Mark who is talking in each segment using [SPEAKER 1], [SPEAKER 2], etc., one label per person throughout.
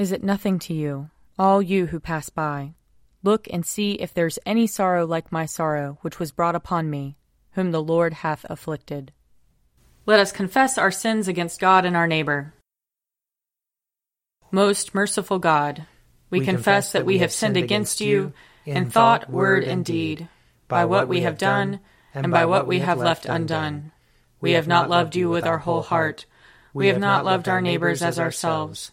[SPEAKER 1] Is it nothing to you, all you who pass by? Look and see if there's any sorrow like my sorrow, which was brought upon me, whom the Lord hath afflicted. Let us confess our sins against God and our neighbor. Most merciful God, we, we confess that we have sinned against you in thought, word, and deed, by what we have done, and by what we have left undone. We have not loved you with our whole heart. We have not loved our neighbors as ourselves.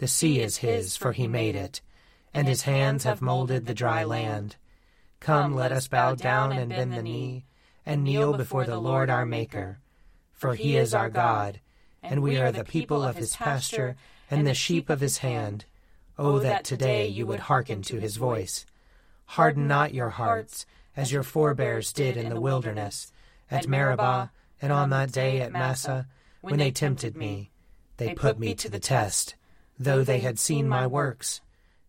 [SPEAKER 2] The sea is his, for he made it, and his hands have molded the dry land. Come, let us bow down and bend the knee, and kneel before the Lord our Maker. For he is our God, and we are the people of his pasture, and the sheep of his hand. Oh, that today you would hearken to his voice. Harden not your hearts, as your forebears did in the wilderness, at Meribah, and on that day at Massah, when they tempted me. They put me to the test though they had seen my works.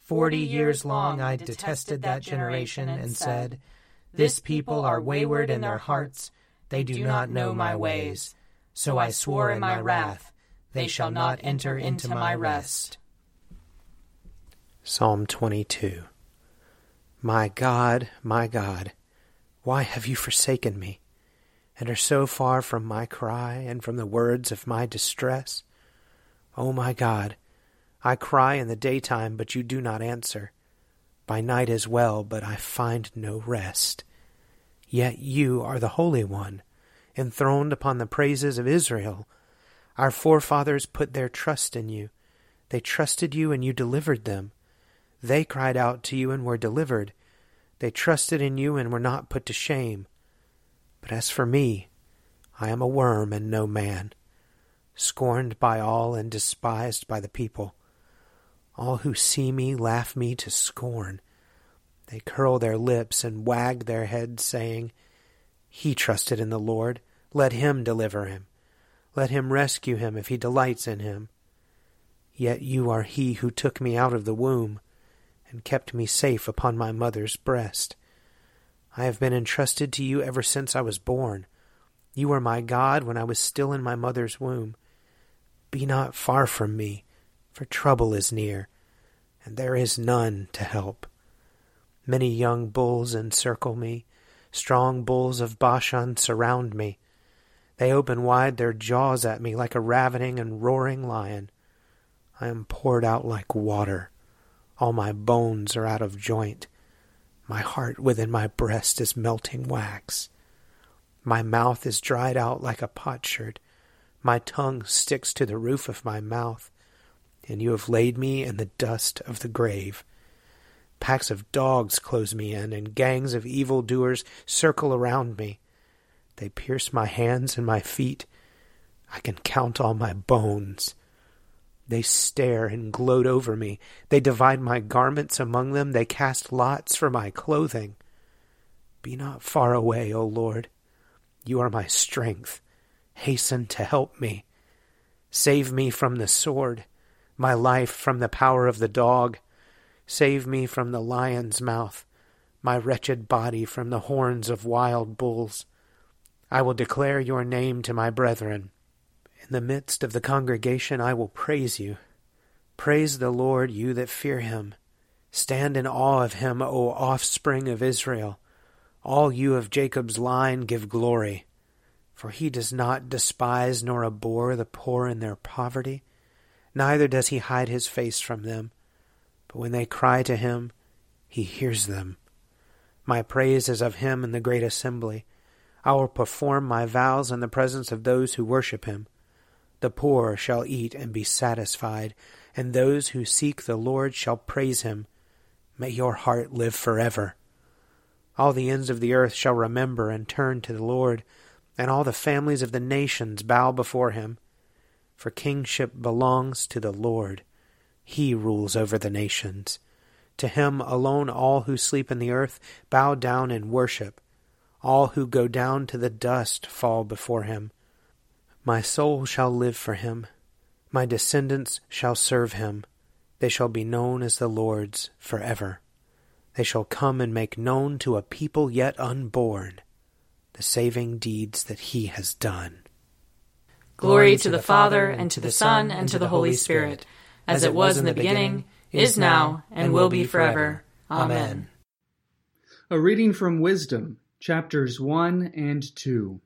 [SPEAKER 2] Forty years long I detested that generation and said, This people are wayward in their hearts, they do not know my ways. So I swore in my wrath, They shall not enter into my rest. Psalm 22 My God, my God, why have you forsaken me, and are so far from my cry and from the words of my distress? O my God, I cry in the daytime, but you do not answer. By night as well, but I find no rest. Yet you are the Holy One, enthroned upon the praises of Israel. Our forefathers put their trust in you. They trusted you, and you delivered them. They cried out to you and were delivered. They trusted in you and were not put to shame. But as for me, I am a worm and no man, scorned by all and despised by the people. All who see me laugh me to scorn. They curl their lips and wag their heads, saying, He trusted in the Lord. Let him deliver him. Let him rescue him if he delights in him. Yet you are he who took me out of the womb and kept me safe upon my mother's breast. I have been entrusted to you ever since I was born. You were my God when I was still in my mother's womb. Be not far from me for trouble is near, and there is none to help. Many young bulls encircle me, strong bulls of Bashan surround me. They open wide their jaws at me like a ravening and roaring lion. I am poured out like water. All my bones are out of joint. My heart within my breast is melting wax. My mouth is dried out like a potsherd. My tongue sticks to the roof of my mouth and you have laid me in the dust of the grave. Packs of dogs close me in, and gangs of evil doers circle around me. They pierce my hands and my feet. I can count all my bones. They stare and gloat over me. They divide my garments among them. They cast lots for my clothing. Be not far away, O Lord. You are my strength. Hasten to help me. Save me from the sword my life from the power of the dog. Save me from the lion's mouth, my wretched body from the horns of wild bulls. I will declare your name to my brethren. In the midst of the congregation I will praise you. Praise the Lord, you that fear him. Stand in awe of him, O offspring of Israel. All you of Jacob's line give glory. For he does not despise nor abhor the poor in their poverty neither does he hide his face from them. But when they cry to him, he hears them. My praise is of him in the great assembly. I will perform my vows in the presence of those who worship him. The poor shall eat and be satisfied, and those who seek the Lord shall praise him. May your heart live forever. All the ends of the earth shall remember and turn to the Lord, and all the families of the nations bow before him. For kingship belongs to the Lord. He rules over the nations. To him alone all who sleep in the earth bow down and worship. All who go down to the dust fall before him. My soul shall live for him. My descendants shall serve him. They shall be known as the Lord's forever. They shall come and make known to a people yet unborn the saving deeds that he has done.
[SPEAKER 1] Glory to the Father, and to the Son, and to the Holy Spirit, as it was in the beginning, is now, and will be forever. Amen.
[SPEAKER 3] A reading from Wisdom, chapters 1 and 2.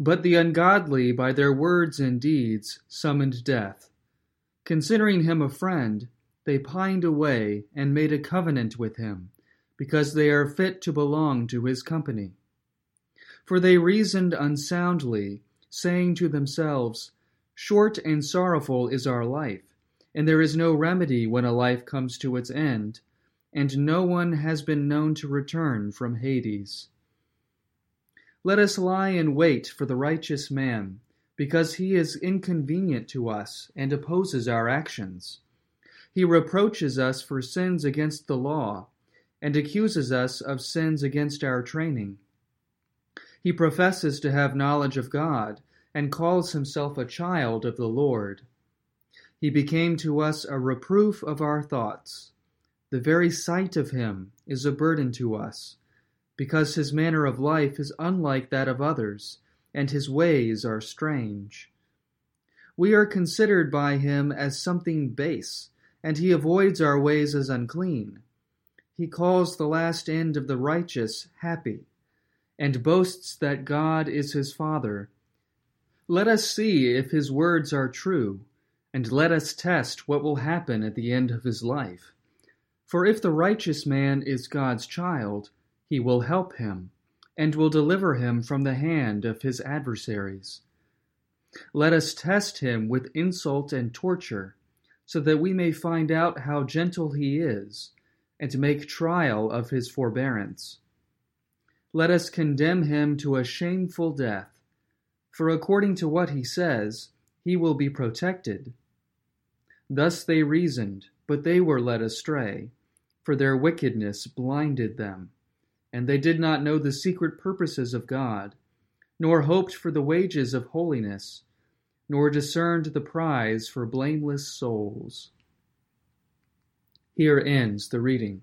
[SPEAKER 3] But the ungodly, by their words and deeds, summoned death. Considering him a friend, they pined away and made a covenant with him, because they are fit to belong to his company. For they reasoned unsoundly, saying to themselves, Short and sorrowful is our life, and there is no remedy when a life comes to its end, and no one has been known to return from Hades. Let us lie in wait for the righteous man, because he is inconvenient to us and opposes our actions. He reproaches us for sins against the law, and accuses us of sins against our training. He professes to have knowledge of God, and calls himself a child of the Lord. He became to us a reproof of our thoughts. The very sight of him is a burden to us, because his manner of life is unlike that of others, and his ways are strange. We are considered by him as something base and he avoids our ways as unclean. He calls the last end of the righteous happy, and boasts that God is his Father. Let us see if his words are true, and let us test what will happen at the end of his life. For if the righteous man is God's child, he will help him, and will deliver him from the hand of his adversaries. Let us test him with insult and torture so that we may find out how gentle he is, and make trial of his forbearance. Let us condemn him to a shameful death, for according to what he says, he will be protected. Thus they reasoned, but they were led astray, for their wickedness blinded them, and they did not know the secret purposes of God, nor hoped for the wages of holiness nor discerned the prize for blameless souls. Here ends the reading.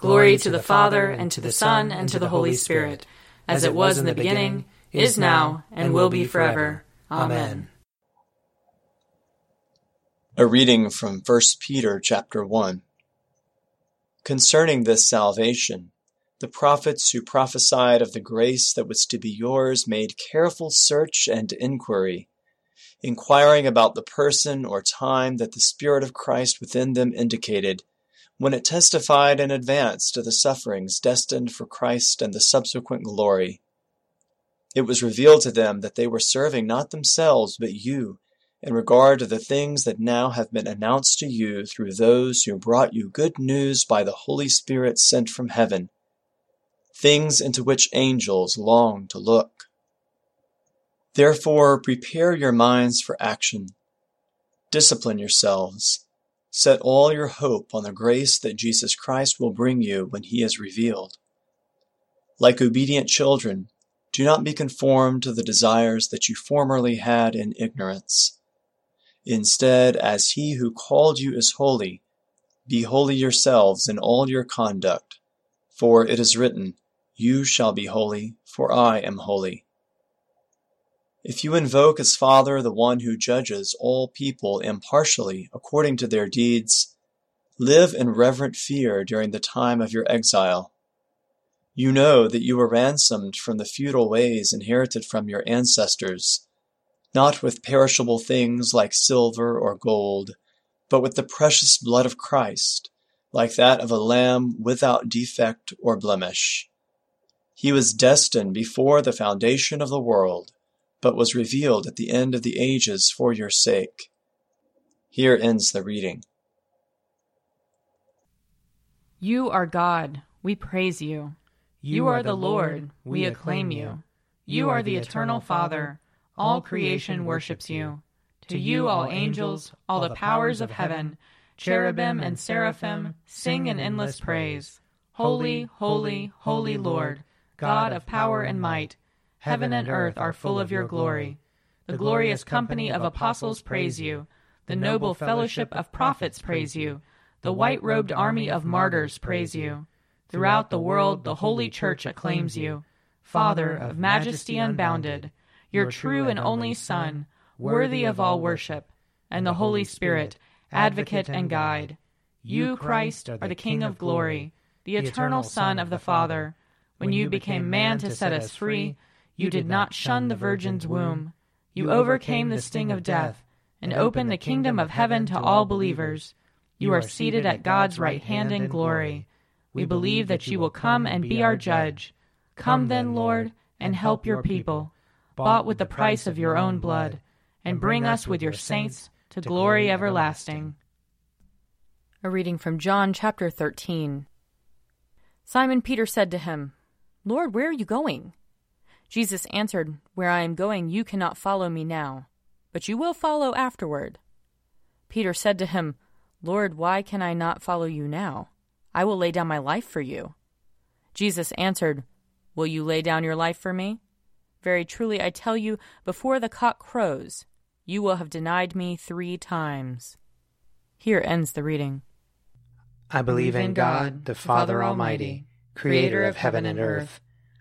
[SPEAKER 1] Glory to the Father, and to the Son, and to the Holy Spirit, as it was in the beginning, is now, and will be forever. Amen.
[SPEAKER 4] A reading from 1 Peter chapter 1. Concerning this salvation, the prophets who prophesied of the grace that was to be yours made careful search and inquiry, inquiring about the person or time that the Spirit of Christ within them indicated, when it testified in advance to the sufferings destined for Christ and the subsequent glory. It was revealed to them that they were serving not themselves but you, in regard to the things that now have been announced to you through those who brought you good news by the Holy Spirit sent from heaven, things into which angels long to look. Therefore, prepare your minds for action. Discipline yourselves. Set all your hope on the grace that Jesus Christ will bring you when he is revealed. Like obedient children, do not be conformed to the desires that you formerly had in ignorance. Instead, as he who called you is holy, be holy yourselves in all your conduct. For it is written, You shall be holy, for I am holy. If you invoke as Father the one who judges all people impartially according to their deeds, live in reverent fear during the time of your exile. You know that you were ransomed from the futile ways inherited from your ancestors, not with perishable things like silver or gold, but with the precious blood of Christ, like that of a lamb without defect or blemish. He was destined before the foundation of the world but was revealed at the end of the ages for your sake. Here ends the reading.
[SPEAKER 1] You are God, we praise you. You are the Lord, we acclaim you. You are the eternal Father, all creation worships you. To you, all angels, all the powers of heaven, cherubim and seraphim, sing an endless praise. Holy, holy, holy Lord, God of power and might. Heaven and earth are full of your glory. The glorious company of apostles praise you. The noble fellowship of prophets praise you. The white robed army of martyrs praise you. Throughout the world, the holy church acclaims you. Father of majesty unbounded, your true and only Son, worthy of all worship, and the Holy Spirit, advocate and guide. You, Christ, are the King of glory, the eternal Son of the Father. When you became man to set us free, you did not shun the Virgin's womb. You overcame the sting of death and opened the kingdom of heaven to all believers. You are seated at God's right hand in glory. We believe that you will come and be our judge. Come then, Lord, and help your people, bought with the price of your own blood, and bring us with your saints to glory everlasting. A reading from John chapter 13. Simon Peter said to him, Lord, where are you going? Jesus answered, Where I am going, you cannot follow me now, but you will follow afterward. Peter said to him, Lord, why can I not follow you now? I will lay down my life for you. Jesus answered, Will you lay down your life for me? Very truly I tell you, before the cock crows, you will have denied me three times. Here ends the reading.
[SPEAKER 2] I believe in God, the Father Almighty, creator of heaven and earth.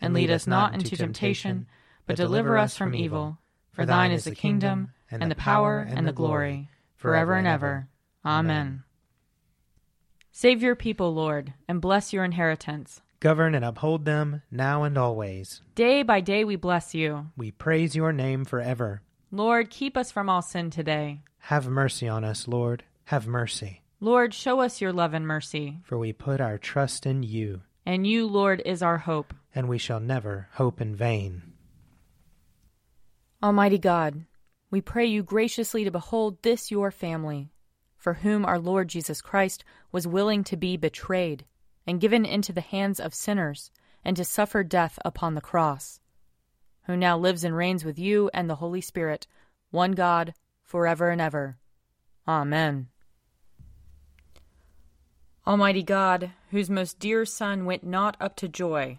[SPEAKER 1] and lead us not into temptation, but deliver us from evil. For thine is the kingdom, and the power, and the glory, forever and ever. Amen. Save your people, Lord, and bless your inheritance.
[SPEAKER 2] Govern and uphold them now and always.
[SPEAKER 1] Day by day we bless you.
[SPEAKER 2] We praise your name forever.
[SPEAKER 1] Lord, keep us from all sin today.
[SPEAKER 2] Have mercy on us, Lord. Have mercy.
[SPEAKER 1] Lord, show us your love and mercy.
[SPEAKER 2] For we put our trust in you.
[SPEAKER 1] And you, Lord, is our hope
[SPEAKER 2] and we shall never hope in vain.
[SPEAKER 1] Almighty God, we pray you graciously to behold this your family, for whom our Lord Jesus Christ was willing to be betrayed and given into the hands of sinners and to suffer death upon the cross, who now lives and reigns with you and the Holy Spirit, one God, forever and ever. Amen. Almighty God, whose most dear Son went not up to joy,